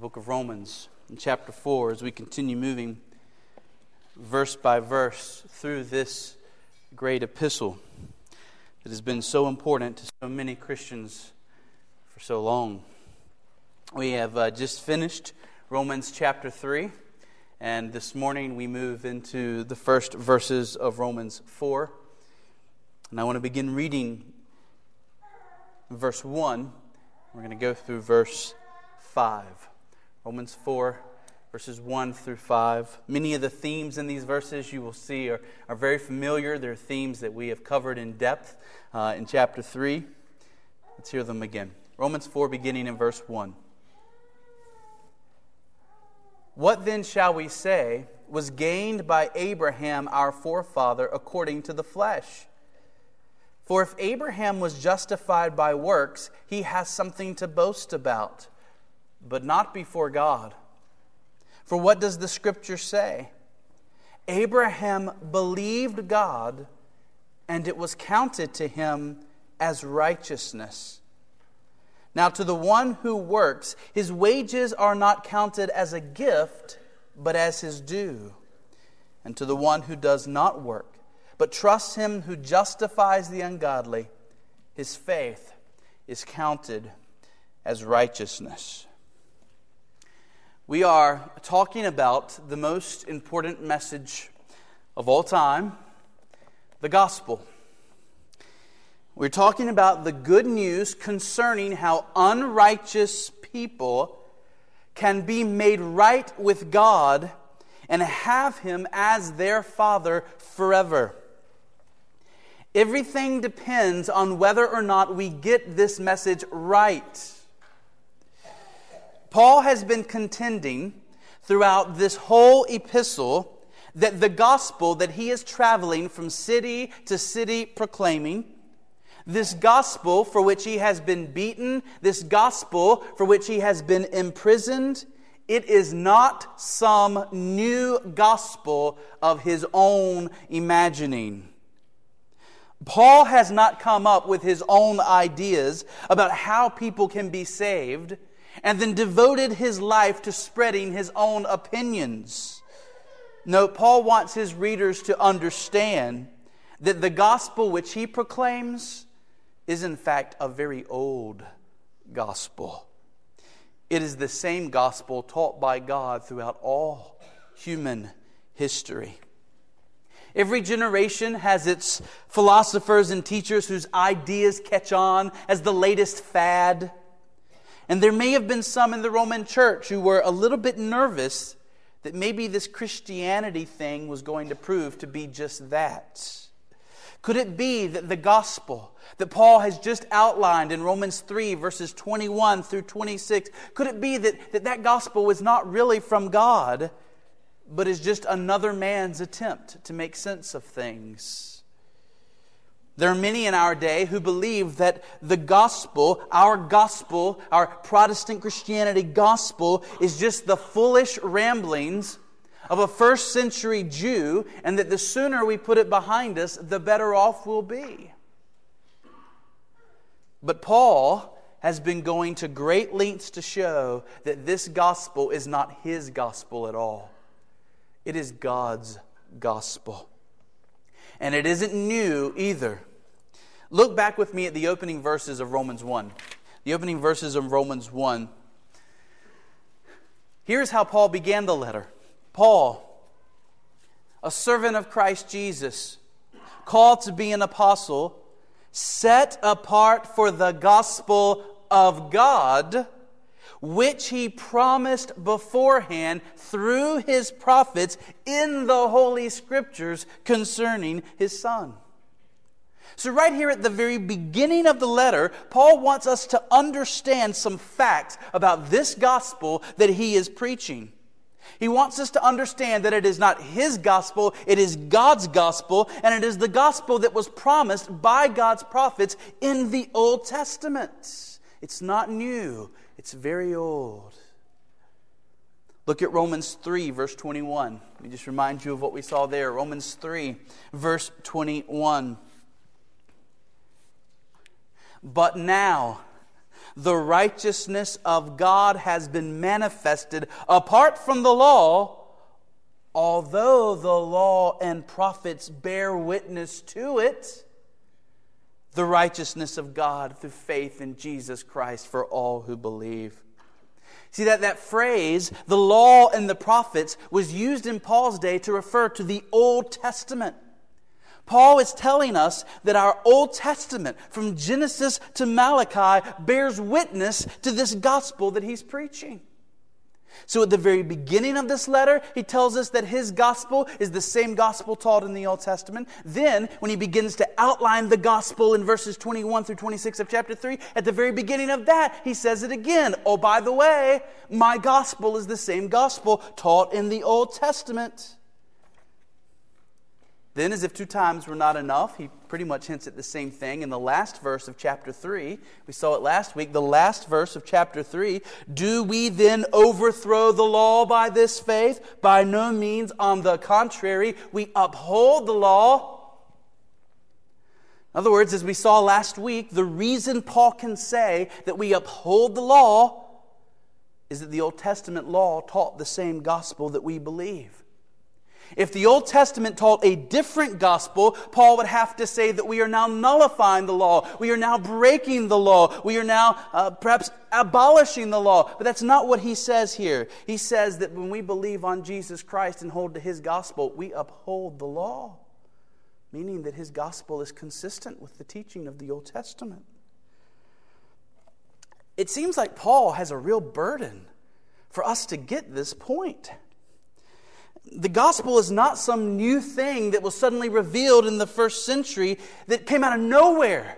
the book of Romans, in chapter 4, as we continue moving verse by verse through this great epistle that has been so important to so many Christians for so long. We have uh, just finished Romans chapter 3, and this morning we move into the first verses of Romans 4. And I want to begin reading verse 1. We're going to go through verse 5. Romans 4, verses 1 through 5. Many of the themes in these verses you will see are, are very familiar. They're themes that we have covered in depth uh, in chapter 3. Let's hear them again. Romans 4, beginning in verse 1. What then shall we say was gained by Abraham our forefather according to the flesh? For if Abraham was justified by works, he has something to boast about, but not before God. For what does the scripture say? Abraham believed God, and it was counted to him as righteousness. Now, to the one who works, his wages are not counted as a gift, but as his due. And to the one who does not work, but trusts him who justifies the ungodly, his faith is counted as righteousness. We are talking about the most important message of all time the gospel. We're talking about the good news concerning how unrighteous people can be made right with God and have Him as their Father forever. Everything depends on whether or not we get this message right. Paul has been contending throughout this whole epistle that the gospel that he is traveling from city to city proclaiming, this gospel for which he has been beaten, this gospel for which he has been imprisoned, it is not some new gospel of his own imagining. Paul has not come up with his own ideas about how people can be saved and then devoted his life to spreading his own opinions. No, Paul wants his readers to understand that the gospel which he proclaims is, in fact, a very old gospel. It is the same gospel taught by God throughout all human history. Every generation has its philosophers and teachers whose ideas catch on as the latest fad. And there may have been some in the Roman church who were a little bit nervous that maybe this Christianity thing was going to prove to be just that. Could it be that the gospel that Paul has just outlined in Romans 3, verses 21 through 26, could it be that that, that gospel was not really from God, but is just another man's attempt to make sense of things? There are many in our day who believe that the gospel, our gospel, our Protestant Christianity gospel, is just the foolish ramblings of a first century Jew, and that the sooner we put it behind us, the better off we'll be. But Paul has been going to great lengths to show that this gospel is not his gospel at all, it is God's gospel. And it isn't new either. Look back with me at the opening verses of Romans 1. The opening verses of Romans 1. Here's how Paul began the letter Paul, a servant of Christ Jesus, called to be an apostle, set apart for the gospel of God, which he promised beforehand through his prophets in the Holy Scriptures concerning his Son. So, right here at the very beginning of the letter, Paul wants us to understand some facts about this gospel that he is preaching. He wants us to understand that it is not his gospel, it is God's gospel, and it is the gospel that was promised by God's prophets in the Old Testament. It's not new, it's very old. Look at Romans 3, verse 21. Let me just remind you of what we saw there. Romans 3, verse 21. But now, the righteousness of God has been manifested apart from the law, although the law and prophets bear witness to it, the righteousness of God through faith in Jesus Christ for all who believe. See that that phrase, the law and the prophets, was used in Paul's day to refer to the Old Testament. Paul is telling us that our Old Testament, from Genesis to Malachi, bears witness to this gospel that he's preaching. So, at the very beginning of this letter, he tells us that his gospel is the same gospel taught in the Old Testament. Then, when he begins to outline the gospel in verses 21 through 26 of chapter 3, at the very beginning of that, he says it again. Oh, by the way, my gospel is the same gospel taught in the Old Testament. Then, as if two times were not enough, he pretty much hints at the same thing in the last verse of chapter 3. We saw it last week, the last verse of chapter 3. Do we then overthrow the law by this faith? By no means. On the contrary, we uphold the law. In other words, as we saw last week, the reason Paul can say that we uphold the law is that the Old Testament law taught the same gospel that we believe. If the Old Testament taught a different gospel, Paul would have to say that we are now nullifying the law. We are now breaking the law. We are now uh, perhaps abolishing the law. But that's not what he says here. He says that when we believe on Jesus Christ and hold to his gospel, we uphold the law, meaning that his gospel is consistent with the teaching of the Old Testament. It seems like Paul has a real burden for us to get this point. The gospel is not some new thing that was suddenly revealed in the first century that came out of nowhere.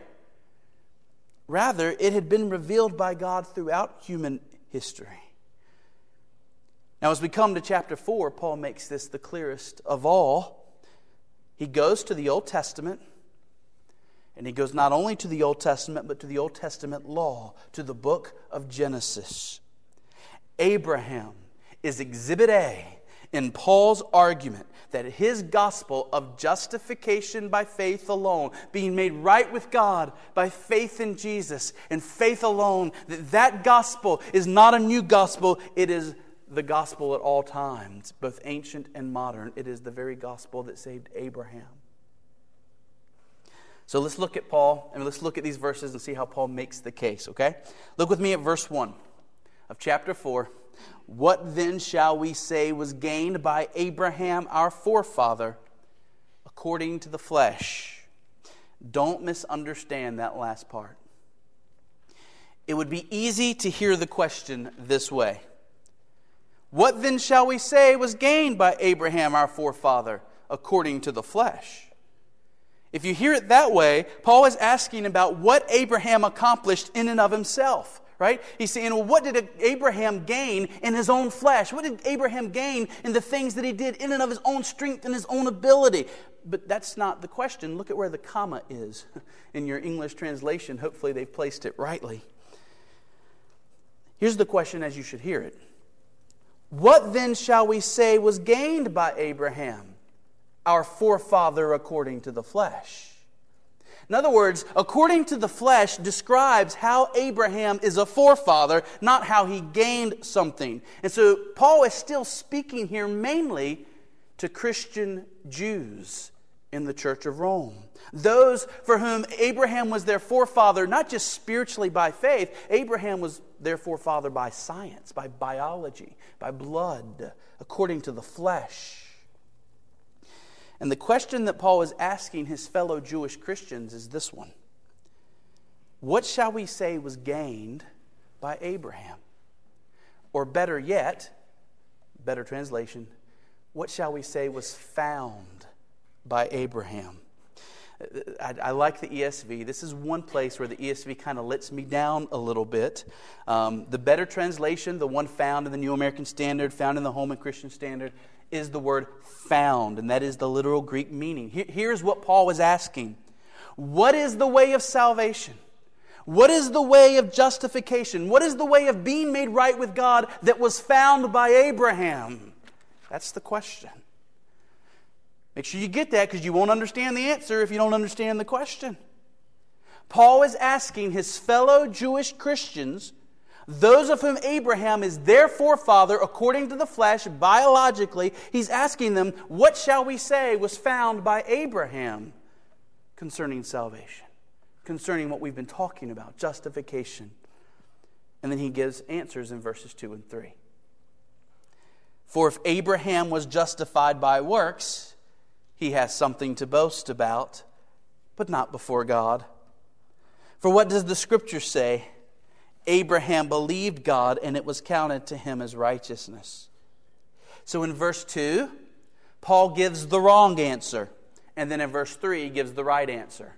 Rather, it had been revealed by God throughout human history. Now, as we come to chapter 4, Paul makes this the clearest of all. He goes to the Old Testament, and he goes not only to the Old Testament, but to the Old Testament law, to the book of Genesis. Abraham is exhibit A in Paul's argument that his gospel of justification by faith alone, being made right with God by faith in Jesus and faith alone, that that gospel is not a new gospel, it is the gospel at all times, both ancient and modern. It is the very gospel that saved Abraham. So let's look at Paul and let's look at these verses and see how Paul makes the case, okay? Look with me at verse 1 of chapter 4. What then shall we say was gained by Abraham our forefather according to the flesh? Don't misunderstand that last part. It would be easy to hear the question this way What then shall we say was gained by Abraham our forefather according to the flesh? If you hear it that way, Paul is asking about what Abraham accomplished in and of himself right? He's saying, well, what did Abraham gain in his own flesh? What did Abraham gain in the things that he did in and of his own strength and his own ability? But that's not the question. Look at where the comma is in your English translation. Hopefully, they've placed it rightly. Here's the question as you should hear it What then shall we say was gained by Abraham, our forefather according to the flesh? In other words, according to the flesh describes how Abraham is a forefather, not how he gained something. And so Paul is still speaking here mainly to Christian Jews in the church of Rome. Those for whom Abraham was their forefather, not just spiritually by faith, Abraham was their forefather by science, by biology, by blood, according to the flesh. And the question that Paul is asking his fellow Jewish Christians is this one What shall we say was gained by Abraham? Or better yet, better translation, what shall we say was found by Abraham? I, I, like the ESV. This is one place where the ESV kind of lets me down a little bit. Um, the better translation, the one found in the New American Standard, found in the Holman Christian Standard, is the word found, and that is the literal Greek meaning. Here's what Paul was asking What is the way of salvation? What is the way of justification? What is the way of being made right with God that was found by Abraham? That's the question. Make sure you get that because you won't understand the answer if you don't understand the question. Paul is asking his fellow Jewish Christians, those of whom Abraham is their forefather according to the flesh, biologically, he's asking them, What shall we say was found by Abraham concerning salvation, concerning what we've been talking about, justification? And then he gives answers in verses 2 and 3. For if Abraham was justified by works, he has something to boast about, but not before God. For what does the scripture say? Abraham believed God, and it was counted to him as righteousness. So in verse 2, Paul gives the wrong answer. And then in verse 3, he gives the right answer.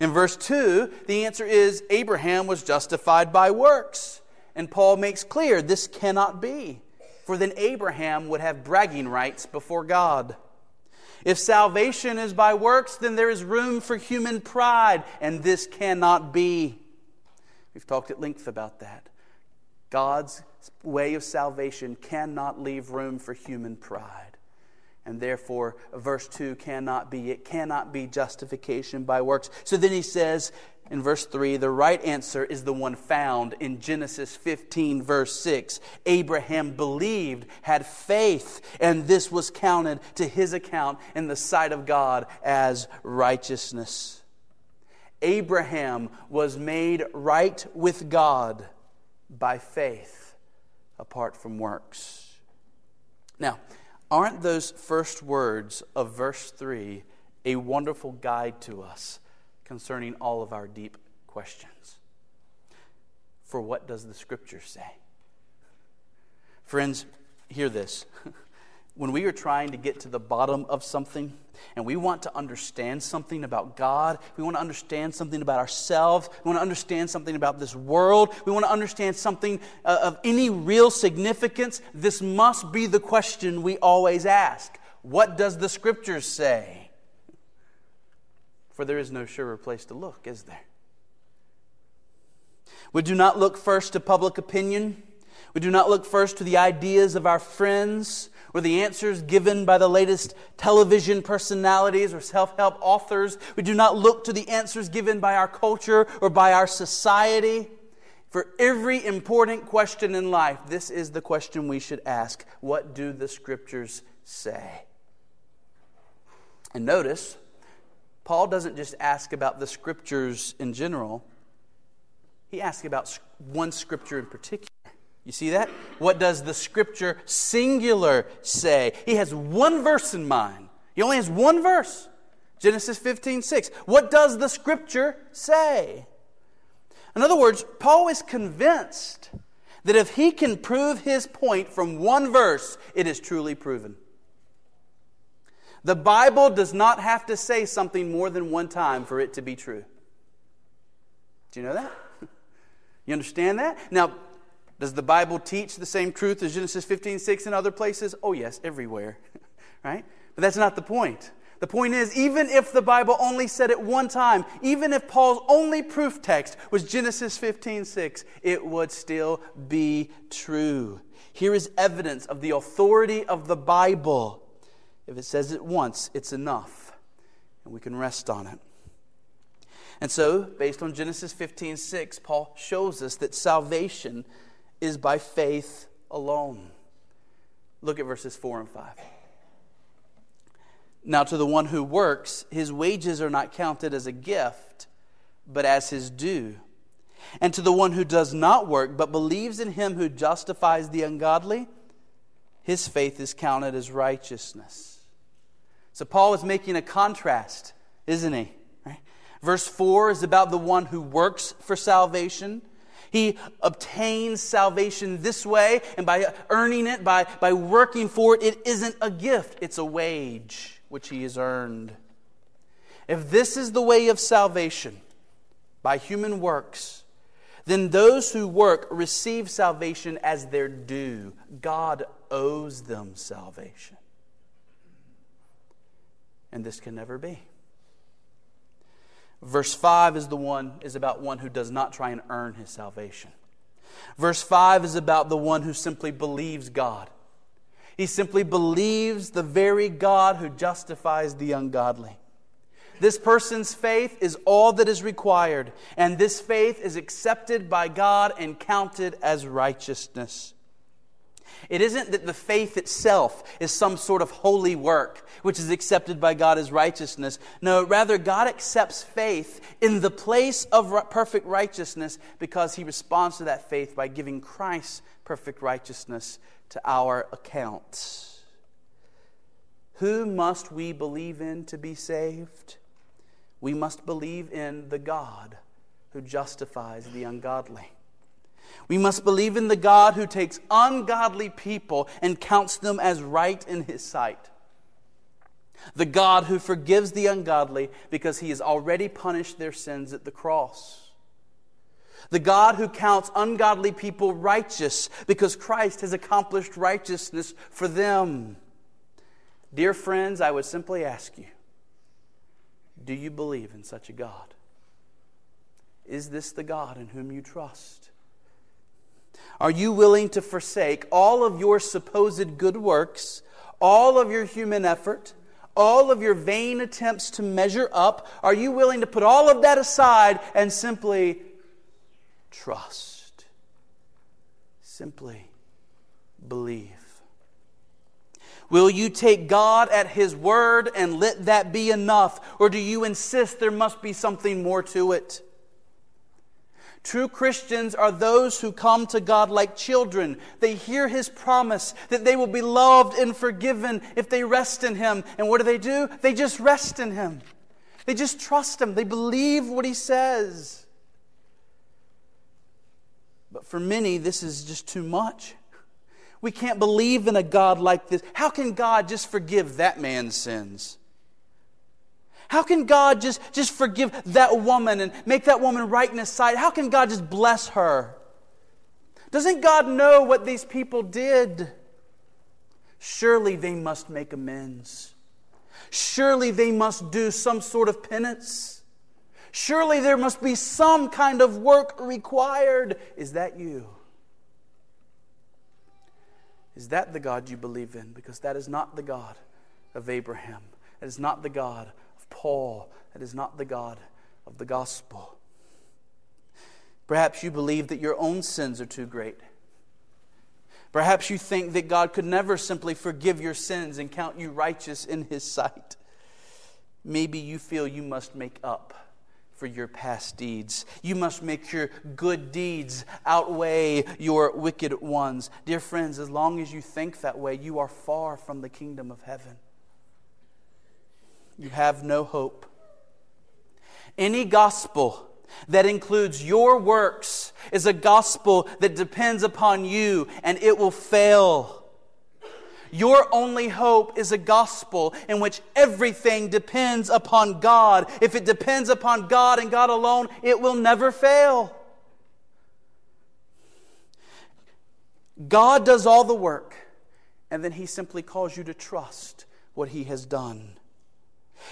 In verse 2, the answer is Abraham was justified by works. And Paul makes clear this cannot be, for then Abraham would have bragging rights before God. If salvation is by works, then there is room for human pride, and this cannot be. We've talked at length about that. God's way of salvation cannot leave room for human pride. And therefore, verse 2 cannot be. It cannot be justification by works. So then he says in verse 3 the right answer is the one found in Genesis 15, verse 6. Abraham believed, had faith, and this was counted to his account in the sight of God as righteousness. Abraham was made right with God by faith apart from works. Now, aren't those first words of verse 3 a wonderful guide to us concerning all of our deep questions? For what does the scripture say? Friends, hear this. when we are trying to get to the bottom of something and we want to understand something about God, we want to understand something about ourselves, we want to understand something about this world, we want to understand something uh, of any real significance, this must be the question we always ask What does the scriptures say? For there is no surer place to look, is there? We do not look first to public opinion. We do not look first to the ideas of our friends or the answers given by the latest television personalities or self help authors. We do not look to the answers given by our culture or by our society. For every important question in life, this is the question we should ask What do the scriptures say? And notice, Paul doesn't just ask about the scriptures in general, he asks about one scripture in particular. You see that? What does the scripture singular say? He has one verse in mind. He only has one verse. Genesis 15, 6. What does the scripture say? In other words, Paul is convinced that if he can prove his point from one verse, it is truly proven. The Bible does not have to say something more than one time for it to be true. Do you know that? You understand that? Now, does the Bible teach the same truth as Genesis 15 6 in other places? Oh, yes, everywhere. right? But that's not the point. The point is, even if the Bible only said it one time, even if Paul's only proof text was Genesis 15 6, it would still be true. Here is evidence of the authority of the Bible. If it says it once, it's enough, and we can rest on it. And so, based on Genesis 15 6, Paul shows us that salvation is by faith alone. Look at verses 4 and 5. Now, to the one who works, his wages are not counted as a gift, but as his due. And to the one who does not work, but believes in him who justifies the ungodly, his faith is counted as righteousness. So, Paul is making a contrast, isn't he? Right? Verse 4 is about the one who works for salvation. He obtains salvation this way, and by earning it, by, by working for it, it isn't a gift, it's a wage which he has earned. If this is the way of salvation, by human works, then those who work receive salvation as their due. God owes them salvation. And this can never be. Verse 5 is the one is about one who does not try and earn his salvation. Verse 5 is about the one who simply believes God. He simply believes the very God who justifies the ungodly. This person's faith is all that is required, and this faith is accepted by God and counted as righteousness. It isn't that the faith itself is some sort of holy work which is accepted by God as righteousness. No, rather, God accepts faith in the place of perfect righteousness because he responds to that faith by giving Christ's perfect righteousness to our account. Who must we believe in to be saved? We must believe in the God who justifies the ungodly. We must believe in the God who takes ungodly people and counts them as right in his sight. The God who forgives the ungodly because he has already punished their sins at the cross. The God who counts ungodly people righteous because Christ has accomplished righteousness for them. Dear friends, I would simply ask you do you believe in such a God? Is this the God in whom you trust? Are you willing to forsake all of your supposed good works, all of your human effort, all of your vain attempts to measure up? Are you willing to put all of that aside and simply trust? Simply believe. Will you take God at His word and let that be enough? Or do you insist there must be something more to it? True Christians are those who come to God like children. They hear His promise that they will be loved and forgiven if they rest in Him. And what do they do? They just rest in Him. They just trust Him. They believe what He says. But for many, this is just too much. We can't believe in a God like this. How can God just forgive that man's sins? How can God just, just forgive that woman and make that woman right in his sight? How can God just bless her? Doesn't God know what these people did? Surely they must make amends. Surely they must do some sort of penance. Surely there must be some kind of work required. Is that you? Is that the God you believe in? Because that is not the God of Abraham. That is not the God Paul. That is not the God of the gospel. Perhaps you believe that your own sins are too great. Perhaps you think that God could never simply forgive your sins and count you righteous in His sight. Maybe you feel you must make up for your past deeds. You must make your good deeds outweigh your wicked ones. Dear friends, as long as you think that way, you are far from the kingdom of heaven. You have no hope. Any gospel that includes your works is a gospel that depends upon you and it will fail. Your only hope is a gospel in which everything depends upon God. If it depends upon God and God alone, it will never fail. God does all the work, and then He simply calls you to trust what He has done.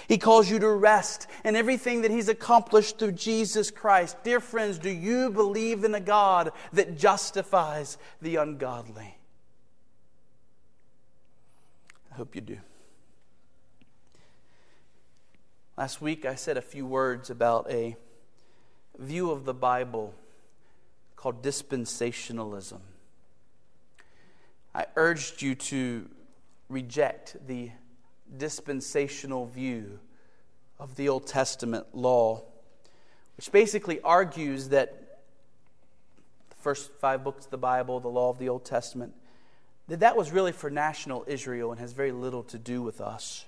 He calls you to rest in everything that He's accomplished through Jesus Christ. Dear friends, do you believe in a God that justifies the ungodly? I hope you do. Last week, I said a few words about a view of the Bible called dispensationalism. I urged you to reject the dispensational view of the Old Testament law, which basically argues that the first five books of the Bible, the law of the Old Testament, that that was really for national Israel and has very little to do with us.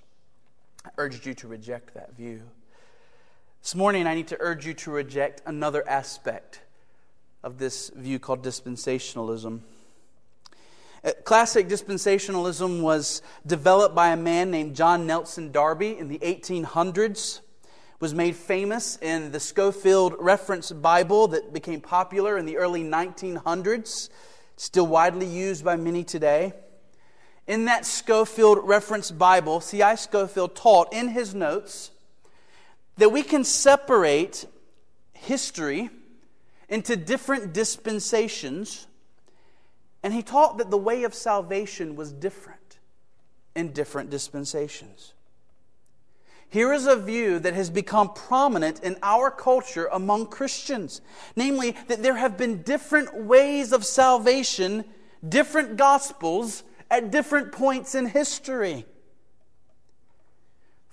I urged you to reject that view. This morning, I need to urge you to reject another aspect of this view called dispensationalism. Uh, classic dispensationalism was developed by a man named John Nelson Darby in the 1800s. Was made famous in the Scofield Reference Bible that became popular in the early 1900s still widely used by many today. In that Scofield Reference Bible, C.I. Scofield taught in his notes that we can separate history into different dispensations, and he taught that the way of salvation was different in different dispensations. Here is a view that has become prominent in our culture among Christians, namely, that there have been different ways of salvation, different gospels at different points in history.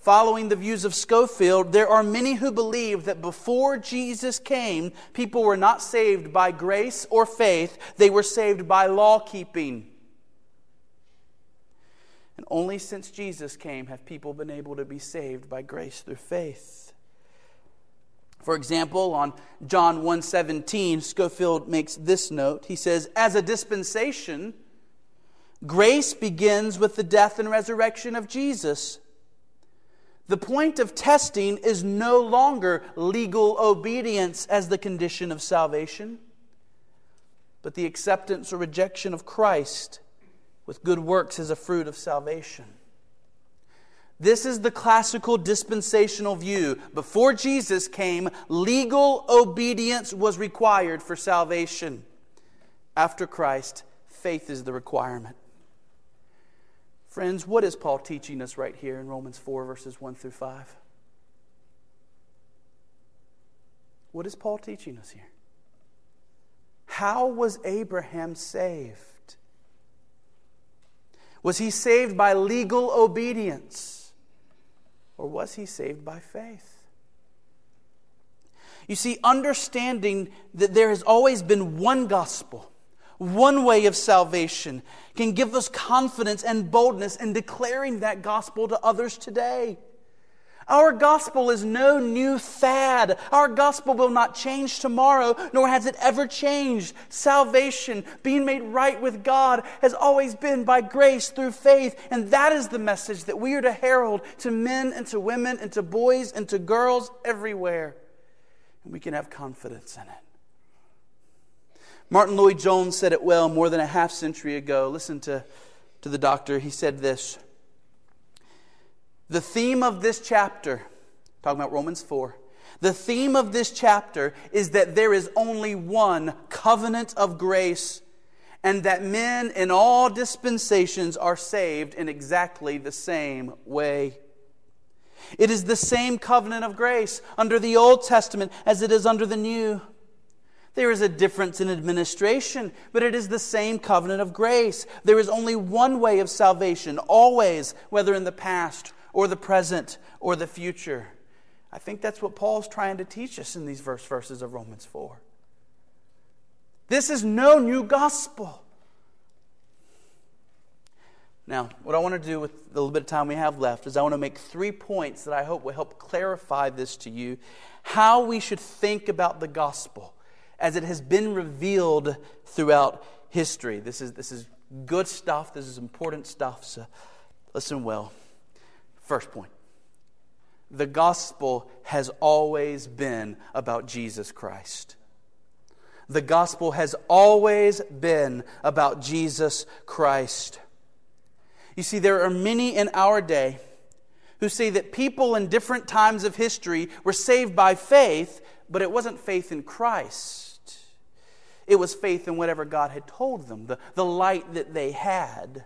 Following the views of Scofield, there are many who believe that before Jesus came, people were not saved by grace or faith, they were saved by law keeping. And only since Jesus came have people been able to be saved by grace through faith. For example, on John 1:17, Scofield makes this note. He says, "As a dispensation, grace begins with the death and resurrection of Jesus." The point of testing is no longer legal obedience as the condition of salvation, but the acceptance or rejection of Christ with good works as a fruit of salvation. This is the classical dispensational view. Before Jesus came, legal obedience was required for salvation. After Christ, faith is the requirement. Friends, what is Paul teaching us right here in Romans 4, verses 1 through 5? What is Paul teaching us here? How was Abraham saved? Was he saved by legal obedience? Or was he saved by faith? You see, understanding that there has always been one gospel, one way of salvation, can give us confidence and boldness in declaring that gospel to others today. Our gospel is no new fad. Our gospel will not change tomorrow, nor has it ever changed. Salvation, being made right with God, has always been by grace through faith. And that is the message that we are to herald to men and to women and to boys and to girls everywhere. And we can have confidence in it. Martyn Lloyd-Jones said it well more than a half century ago. Listen to, to the doctor. He said this. The theme of this chapter, talking about Romans 4, the theme of this chapter is that there is only one covenant of grace and that men in all dispensations are saved in exactly the same way. It is the same covenant of grace under the Old Testament as it is under the New. There is a difference in administration, but it is the same covenant of grace. There is only one way of salvation, always, whether in the past or the present or the future. I think that's what Paul's trying to teach us in these verse verses of Romans 4. This is no new gospel. Now, what I want to do with the little bit of time we have left is I want to make three points that I hope will help clarify this to you how we should think about the gospel as it has been revealed throughout history. This is, this is good stuff, this is important stuff, so listen well. First point the gospel has always been about Jesus Christ. The gospel has always been about Jesus Christ. You see, there are many in our day who say that people in different times of history were saved by faith, but it wasn't faith in Christ. Was faith in whatever God had told them, the, the light that they had.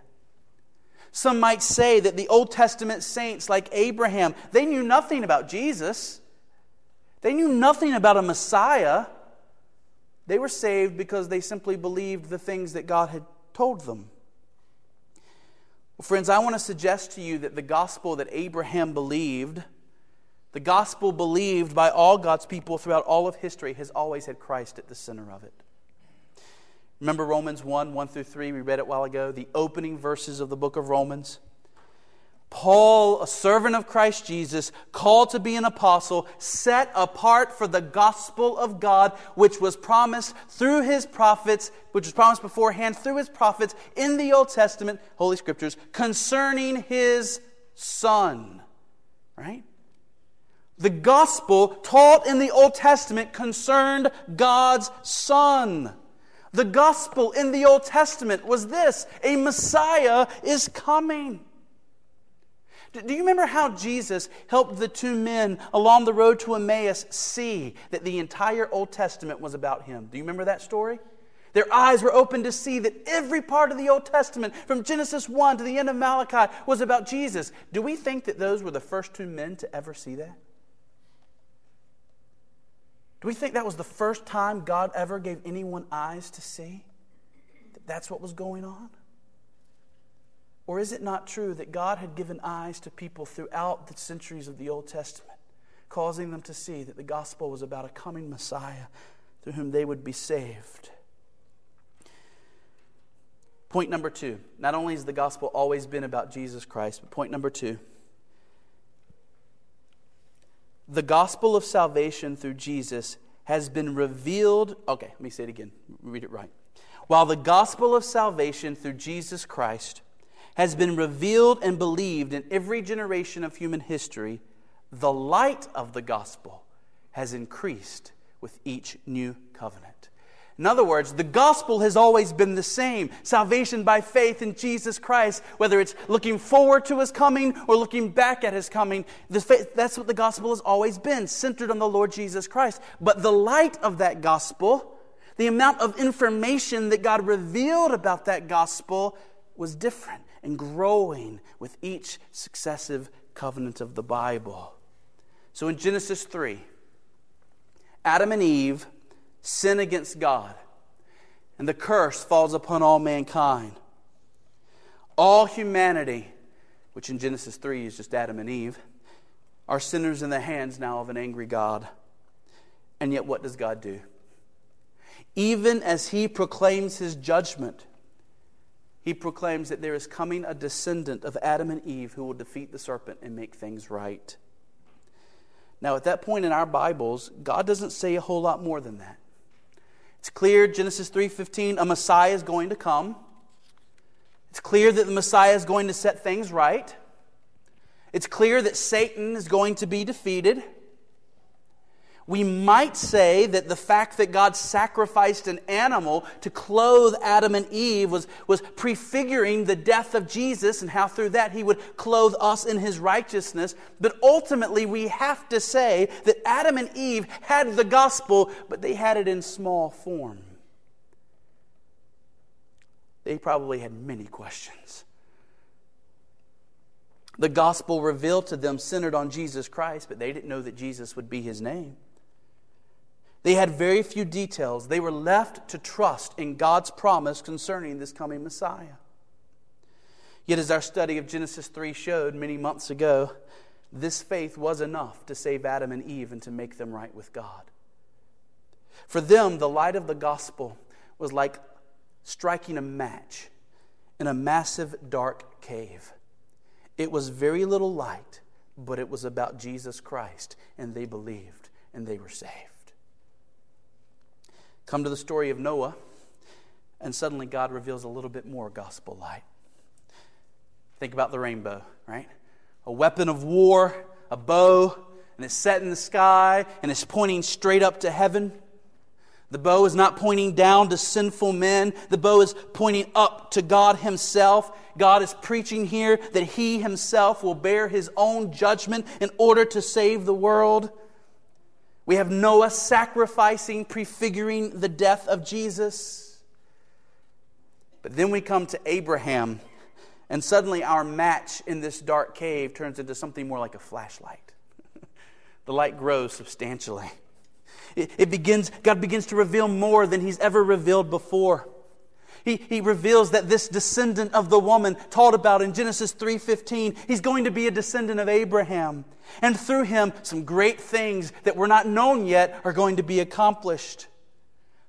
Some might say that the Old Testament saints, like Abraham, they knew nothing about Jesus. They knew nothing about a Messiah. They were saved because they simply believed the things that God had told them. Well, friends, I want to suggest to you that the gospel that Abraham believed, the gospel believed by all God's people throughout all of history, has always had Christ at the center of it. Remember Romans 1 1 through 3? We read it a while ago, the opening verses of the book of Romans. Paul, a servant of Christ Jesus, called to be an apostle, set apart for the gospel of God, which was promised through his prophets, which was promised beforehand through his prophets in the Old Testament, Holy Scriptures, concerning his Son. Right? The gospel taught in the Old Testament concerned God's Son. The gospel in the Old Testament was this a Messiah is coming. Do you remember how Jesus helped the two men along the road to Emmaus see that the entire Old Testament was about him? Do you remember that story? Their eyes were open to see that every part of the Old Testament, from Genesis 1 to the end of Malachi, was about Jesus. Do we think that those were the first two men to ever see that? Do we think that was the first time God ever gave anyone eyes to see? That that's what was going on? Or is it not true that God had given eyes to people throughout the centuries of the Old Testament, causing them to see that the gospel was about a coming Messiah through whom they would be saved? Point number two not only has the gospel always been about Jesus Christ, but point number two the gospel of salvation through Jesus has been revealed. Okay, let me say it again. Read it right. While the gospel of salvation through Jesus Christ has been revealed and believed in every generation of human history, the light of the gospel has increased with each new covenant. In other words, the gospel has always been the same salvation by faith in Jesus Christ, whether it's looking forward to his coming or looking back at his coming. That's what the gospel has always been, centered on the Lord Jesus Christ. But the light of that gospel, the amount of information that God revealed about that gospel, was different and growing with each successive covenant of the Bible. So in Genesis 3, Adam and Eve sin against God, and the curse falls upon all mankind. All humanity, which in Genesis 3 is just Adam and Eve, are sinners in the hands now of an angry God. And yet, what does God do? Even as he proclaims his judgment, he proclaims that there is coming a descendant of Adam and Eve who will defeat the serpent and make things right. Now, at that point in our Bibles, God doesn't say a whole lot more than that. It's clear Genesis 3:15 a Messiah is going to come. It's clear that the Messiah is going to set things right. It's clear that Satan is going to be defeated. We might say that the fact that God sacrificed an animal to clothe Adam and Eve was, was prefiguring the death of Jesus and how through that he would clothe us in his righteousness. But ultimately, we have to say that Adam and Eve had the gospel, but they had it in small form. They probably had many questions. The gospel revealed to them centered on Jesus Christ, but they didn't know that Jesus would be his name. They had very few details. They were left to trust in God's promise concerning this coming Messiah. Yet, as our study of Genesis 3 showed many months ago, this faith was enough to save Adam and Eve and to make them right with God. For them, the light of the gospel was like striking a match in a massive dark cave. It was very little light, but it was about Jesus Christ, and they believed and they were saved. Come to the story of Noah, and suddenly God reveals a little bit more gospel light. Think about the rainbow, right? A weapon of war, a bow, and it's set in the sky, and it's pointing straight up to heaven. The bow is not pointing down to sinful men. The bow is pointing up to God Himself. God is preaching here that He Himself will bear His own judgment in order to save the world. We have Noah sacrificing, prefiguring the death of Jesus. But then we come to Abraham, and suddenly our match in this dark cave turns into something more like a flashlight. the light grows substantially. It, it, begins, God begins to reveal more than He's ever revealed before. He, he reveals that this descendant of the woman taught about in Genesis 3:15, he's going to be a descendant of Abraham. And through him, some great things that were not known yet are going to be accomplished.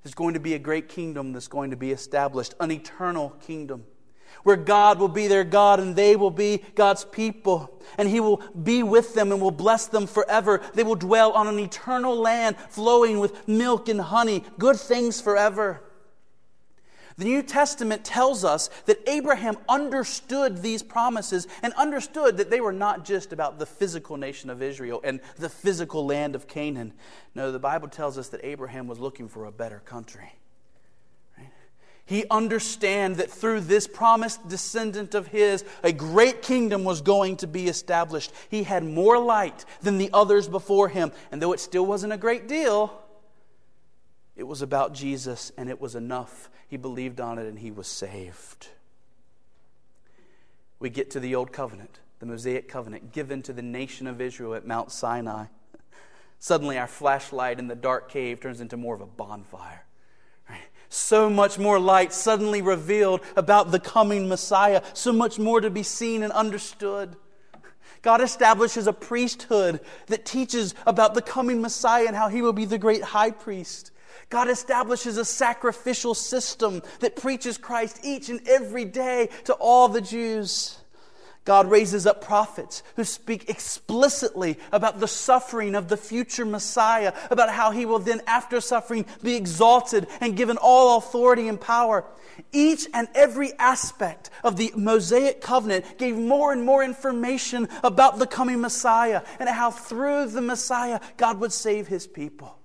There's going to be a great kingdom that's going to be established, an eternal kingdom where God will be their God and they will be God's people. And He will be with them and will bless them forever. They will dwell on an eternal land flowing with milk and honey, good things forever. The New Testament tells us that Abraham understood these promises and understood that they were not just about the physical nation of Israel and the physical land of Canaan. No, the Bible tells us that Abraham was looking for a better country. He understood that through this promised descendant of his, a great kingdom was going to be established. He had more light than the others before him, and though it still wasn't a great deal, It was about Jesus, and it was enough. He believed on it, and he was saved. We get to the Old Covenant, the Mosaic Covenant, given to the nation of Israel at Mount Sinai. Suddenly, our flashlight in the dark cave turns into more of a bonfire. So much more light suddenly revealed about the coming Messiah, so much more to be seen and understood. God establishes a priesthood that teaches about the coming Messiah and how he will be the great high priest. God establishes a sacrificial system that preaches Christ each and every day to all the Jews. God raises up prophets who speak explicitly about the suffering of the future Messiah, about how he will then, after suffering, be exalted and given all authority and power. Each and every aspect of the Mosaic covenant gave more and more information about the coming Messiah and how through the Messiah God would save his people.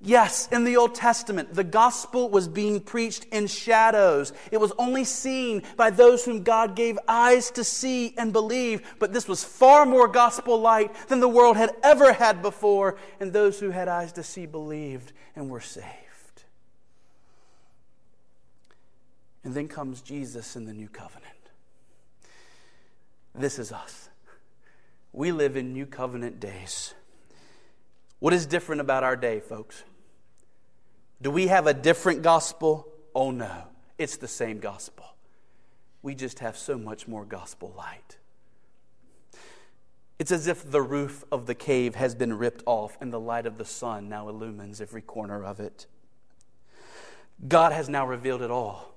Yes, in the Old Testament, the gospel was being preached in shadows. It was only seen by those whom God gave eyes to see and believe. But this was far more gospel light than the world had ever had before. And those who had eyes to see believed and were saved. And then comes Jesus in the new covenant. This is us. We live in new covenant days. What is different about our day, folks? Do we have a different gospel? Oh no, it's the same gospel. We just have so much more gospel light. It's as if the roof of the cave has been ripped off and the light of the sun now illumines every corner of it. God has now revealed it all.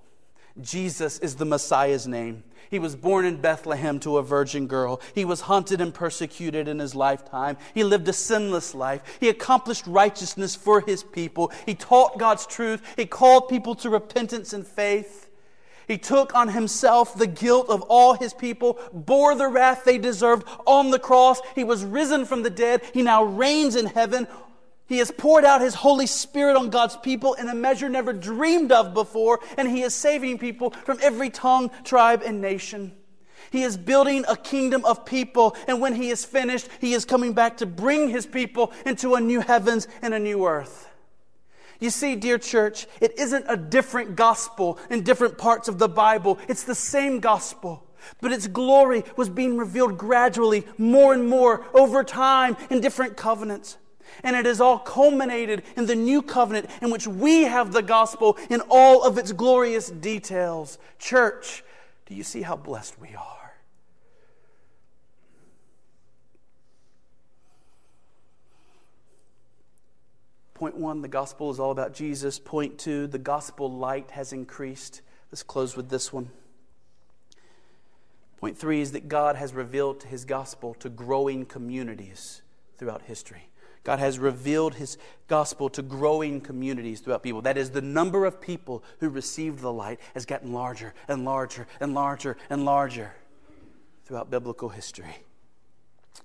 Jesus is the Messiah's name. He was born in Bethlehem to a virgin girl. He was hunted and persecuted in his lifetime. He lived a sinless life. He accomplished righteousness for his people. He taught God's truth. He called people to repentance and faith. He took on himself the guilt of all his people, bore the wrath they deserved on the cross. He was risen from the dead. He now reigns in heaven. He has poured out His Holy Spirit on God's people in a measure never dreamed of before, and He is saving people from every tongue, tribe, and nation. He is building a kingdom of people, and when He is finished, He is coming back to bring His people into a new heavens and a new earth. You see, dear church, it isn't a different gospel in different parts of the Bible, it's the same gospel. But its glory was being revealed gradually, more and more, over time, in different covenants. And it is all culminated in the new covenant in which we have the gospel in all of its glorious details. Church, do you see how blessed we are? Point one, the gospel is all about Jesus. Point two, the gospel light has increased. Let's close with this one. Point three is that God has revealed his gospel to growing communities throughout history. God has revealed his gospel to growing communities throughout people. That is, the number of people who received the light has gotten larger and larger and larger and larger throughout biblical history.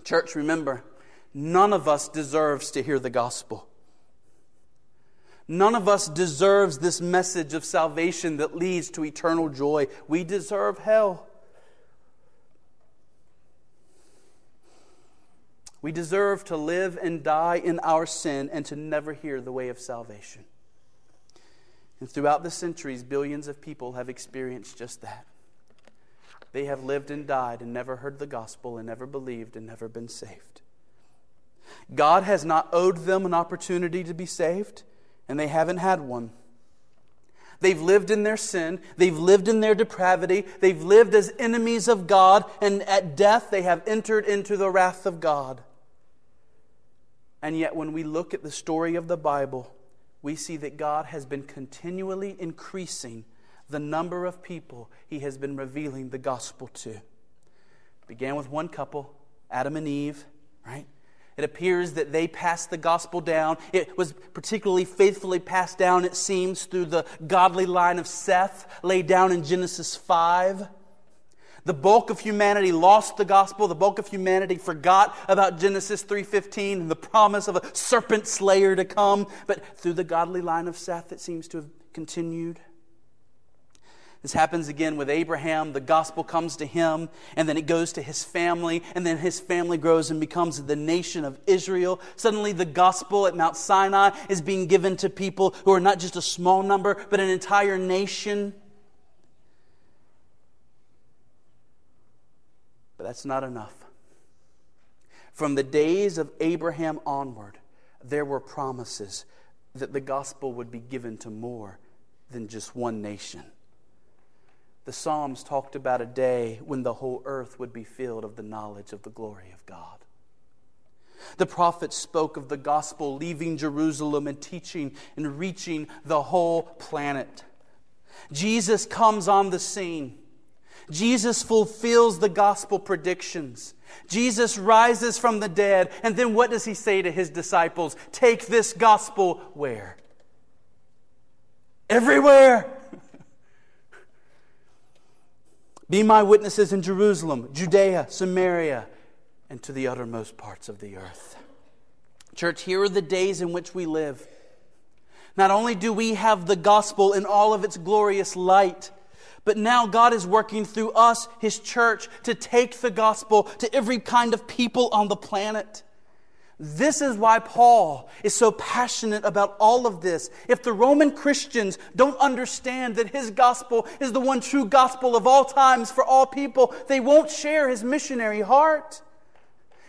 Church, remember, none of us deserves to hear the gospel. None of us deserves this message of salvation that leads to eternal joy. We deserve hell. We deserve to live and die in our sin and to never hear the way of salvation. And throughout the centuries, billions of people have experienced just that. They have lived and died and never heard the gospel and never believed and never been saved. God has not owed them an opportunity to be saved, and they haven't had one. They've lived in their sin. They've lived in their depravity. They've lived as enemies of God, and at death they have entered into the wrath of God. And yet, when we look at the story of the Bible, we see that God has been continually increasing the number of people he has been revealing the gospel to. It began with one couple, Adam and Eve, right? It appears that they passed the gospel down. It was particularly faithfully passed down, it seems, through the godly line of Seth, laid down in Genesis 5. The bulk of humanity lost the gospel. The bulk of humanity forgot about Genesis 3:15 and the promise of a serpent slayer to come, but through the godly line of Seth it seems to have continued. This happens again with Abraham. The gospel comes to him, and then it goes to his family, and then his family grows and becomes the nation of Israel. Suddenly, the gospel at Mount Sinai is being given to people who are not just a small number, but an entire nation. That's not enough. From the days of Abraham onward, there were promises that the gospel would be given to more than just one nation. The Psalms talked about a day when the whole earth would be filled of the knowledge of the glory of God. The prophets spoke of the gospel leaving Jerusalem and teaching and reaching the whole planet. Jesus comes on the scene. Jesus fulfills the gospel predictions. Jesus rises from the dead. And then what does he say to his disciples? Take this gospel where? Everywhere. Be my witnesses in Jerusalem, Judea, Samaria, and to the uttermost parts of the earth. Church, here are the days in which we live. Not only do we have the gospel in all of its glorious light, but now God is working through us, His church, to take the gospel to every kind of people on the planet. This is why Paul is so passionate about all of this. If the Roman Christians don't understand that his gospel is the one true gospel of all times for all people, they won't share his missionary heart.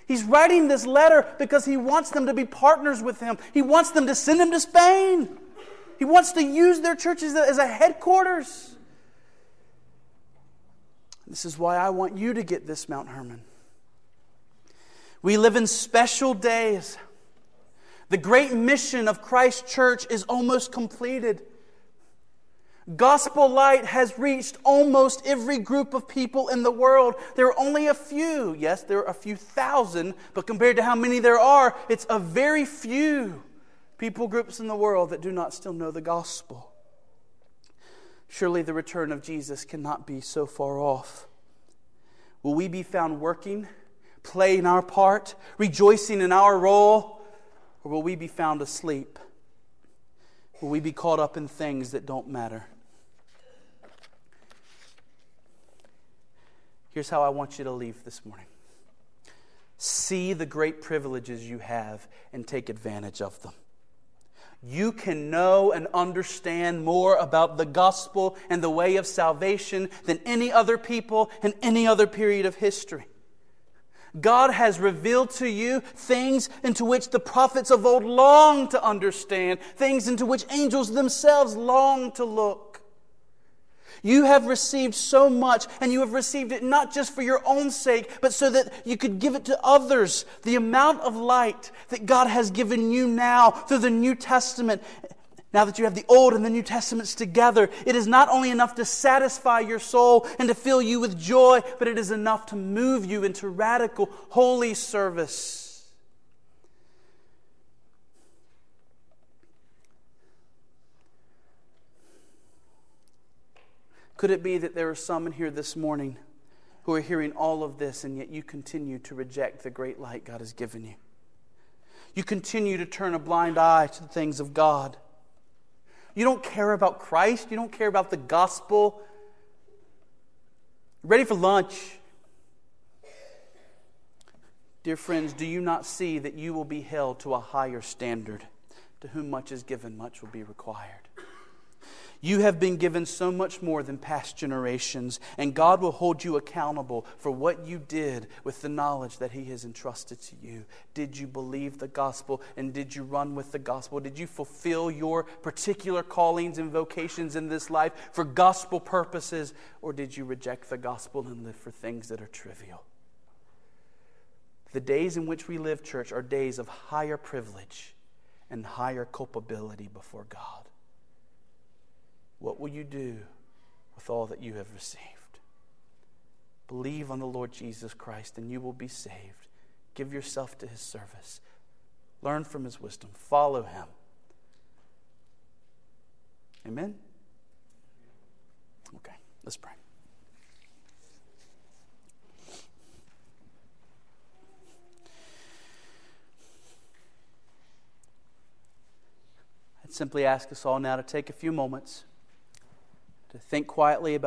He's writing this letter because he wants them to be partners with him. He wants them to send him to Spain. He wants to use their churches as a headquarters. This is why I want you to get this, Mount Hermon. We live in special days. The great mission of Christ Church is almost completed. Gospel light has reached almost every group of people in the world. There are only a few. Yes, there are a few thousand, but compared to how many there are, it's a very few people groups in the world that do not still know the gospel. Surely the return of Jesus cannot be so far off. Will we be found working? playing our part, rejoicing in our role, or will we be found asleep? Will we be caught up in things that don't matter? Here's how I want you to leave this morning see the great privileges you have and take advantage of them. You can know and understand more about the gospel and the way of salvation than any other people in any other period of history. God has revealed to you things into which the prophets of old longed to understand, things into which angels themselves long to look. You have received so much, and you have received it not just for your own sake, but so that you could give it to others. The amount of light that God has given you now through the New Testament now that you have the Old and the New Testaments together, it is not only enough to satisfy your soul and to fill you with joy, but it is enough to move you into radical, holy service. Could it be that there are some in here this morning who are hearing all of this, and yet you continue to reject the great light God has given you? You continue to turn a blind eye to the things of God. You don't care about Christ. You don't care about the gospel. Ready for lunch. Dear friends, do you not see that you will be held to a higher standard? To whom much is given, much will be required. You have been given so much more than past generations, and God will hold you accountable for what you did with the knowledge that He has entrusted to you. Did you believe the gospel and did you run with the gospel? Did you fulfill your particular callings and vocations in this life for gospel purposes, or did you reject the gospel and live for things that are trivial? The days in which we live, church, are days of higher privilege and higher culpability before God. What will you do with all that you have received? Believe on the Lord Jesus Christ and you will be saved. Give yourself to his service. Learn from his wisdom. Follow him. Amen? Okay, let's pray. I'd simply ask us all now to take a few moments think quietly about